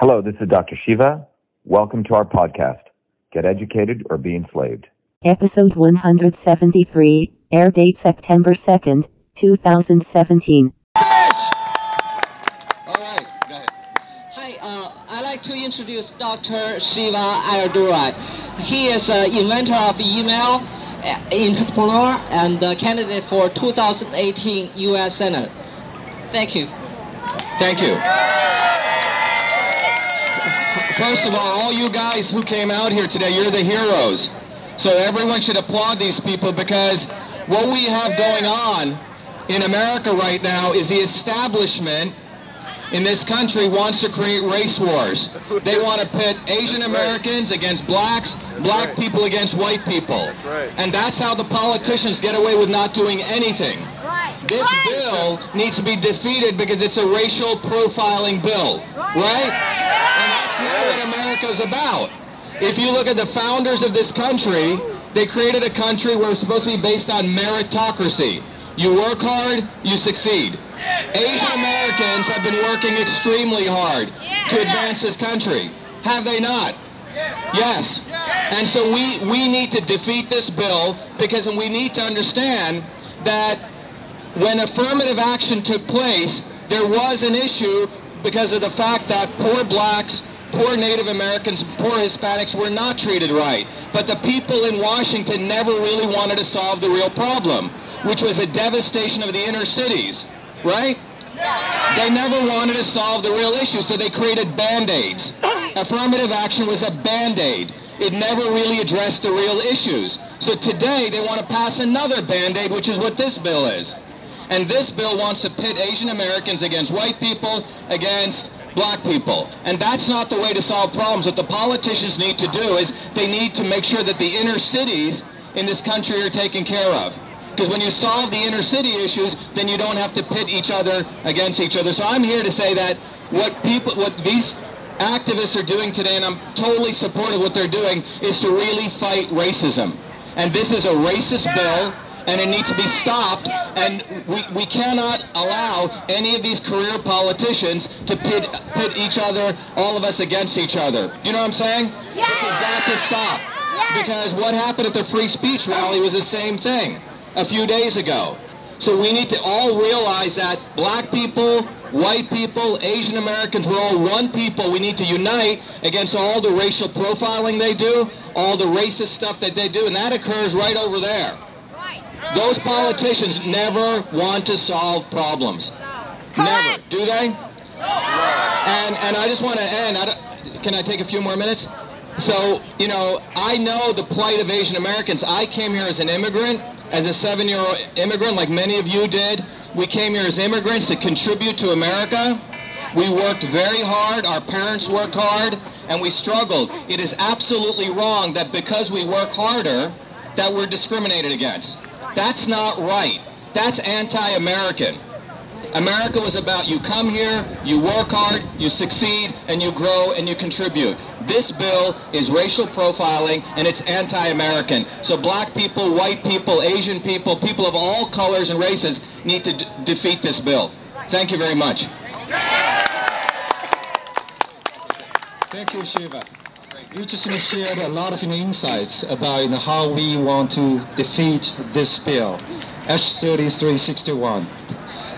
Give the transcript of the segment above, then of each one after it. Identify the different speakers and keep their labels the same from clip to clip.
Speaker 1: Hello, this is Dr. Shiva. Welcome to our podcast, Get Educated or Be Enslaved.
Speaker 2: Episode 173, air date September 2nd, 2017.
Speaker 3: All right, go ahead.
Speaker 4: Hi, uh, I'd like to introduce Dr. Shiva Ayyadurai. He is an inventor of email, uh, entrepreneur, and uh, candidate for 2018 U.S. Senate. Thank you.
Speaker 3: Thank you. First of all, all you guys who came out here today, you're the heroes. So everyone should applaud these people because what we have going on in America right now is the establishment in this country wants to create race wars. They want to pit Asian Americans against blacks, black people against white people. And that's how the politicians get away with not doing anything. This bill needs to be defeated because it's a racial profiling bill, right? America's about. If you look at the founders of this country, they created a country where it's supposed to be based on meritocracy. You work hard, you succeed. Asian Americans have been working extremely hard to advance this country. Have they not? Yes. And so we, we need to defeat this bill because we need to understand that when affirmative action took place, there was an issue because of the fact that poor blacks, poor Native Americans, poor Hispanics were not treated right. But the people in Washington never really wanted to solve the real problem, which was the devastation of the inner cities, right? They never wanted to solve the real issue, so they created Band-Aids. Affirmative action was a Band-Aid. It never really addressed the real issues. So today they want to pass another Band-Aid, which is what this bill is. And this bill wants to pit Asian Americans against white people, against black people. And that's not the way to solve problems. What the politicians need to do is they need to make sure that the inner cities in this country are taken care of. Because when you solve the inner city issues, then you don't have to pit each other against each other. So I'm here to say that what people, what these activists are doing today, and I'm totally supportive of what they're doing, is to really fight racism. And this is a racist bill and it needs to be stopped. And we, we cannot allow any of these career politicians to pit, pit each other, all of us against each other. You know what I'm saying? Yes. This has got to stop. Yes. Because what happened at the free speech rally was the same thing a few days ago. So we need to all realize that black people, white people, Asian Americans, we're all one people. We need to unite against all the racial profiling they do, all the racist stuff that they do, and that occurs right over there. Those politicians never want to solve problems. Never. Do they? And, and I just want to end. I can I take a few more minutes? So, you know, I know the plight of Asian Americans. I came here as an immigrant, as a seven-year-old immigrant, like many of you did. We came here as immigrants to contribute to America. We worked very hard. Our parents worked hard, and we struggled. It is absolutely wrong that because we work harder, that we're discriminated against. That's not right. That's anti-American. America was about you come here, you work hard, you succeed, and you grow and you contribute. This bill is racial profiling and it's anti-American. So black people, white people, Asian people, people of all colors and races need to defeat this bill. Thank you very much.
Speaker 5: Thank you, Shiva. You just shared a lot of insights about you know, how we want to defeat this bill, H3361.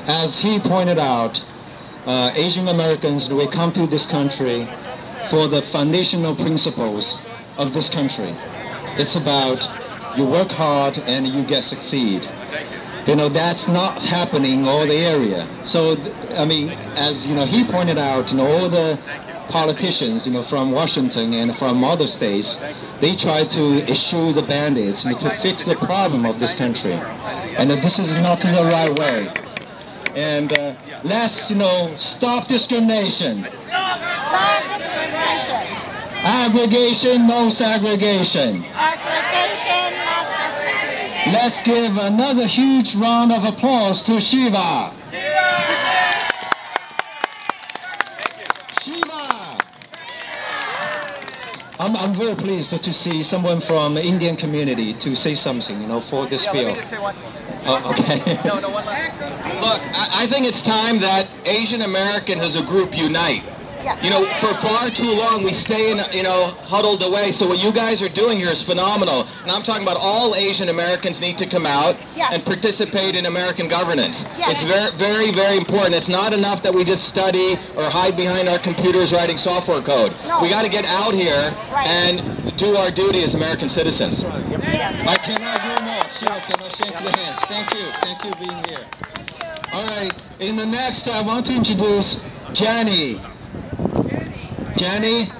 Speaker 5: As he pointed out, uh, Asian Americans, we come to this country for the foundational principles of this country. It's about you work hard and you get succeed. You know, that's not happening in all the area. So, I mean, as, you know, he pointed out, you know, all the politicians, you know, from Washington and from other states, they try to issue the band-aids you know, to fix the problem of this country. And uh, this is not the right way. And uh, let's, you know, stop discrimination.
Speaker 6: Stop discrimination.
Speaker 5: Aggregation, no segregation.
Speaker 6: Aggregation, not segregation.
Speaker 5: Let's give another huge round of applause to Shiva. I'm, I'm very pleased to see someone from the Indian community to say something, you know, for this
Speaker 3: yeah,
Speaker 5: bill.
Speaker 3: Let me just say one.
Speaker 5: Oh, okay.
Speaker 3: no, no, one line. Look, I, I think it's time that Asian Americans as a group unite.
Speaker 6: Yes.
Speaker 3: You know, for far too long we stay in, you know, huddled away. So what you guys are doing here is phenomenal. And I'm talking about all Asian Americans need to come out
Speaker 6: Yes.
Speaker 3: and participate in American governance.
Speaker 6: Yes.
Speaker 3: It's very, very, very important. It's not enough that we just study or hide behind our computers writing software code.
Speaker 6: No.
Speaker 3: We got to get out here
Speaker 6: Right.
Speaker 3: and do our duty as American citizens.
Speaker 6: Yes.
Speaker 5: I cannot agree more. Sure, can I shake the hands? Thank you. Thank you for being here. All right. In the next, I want to introduce Jenny. Jenny,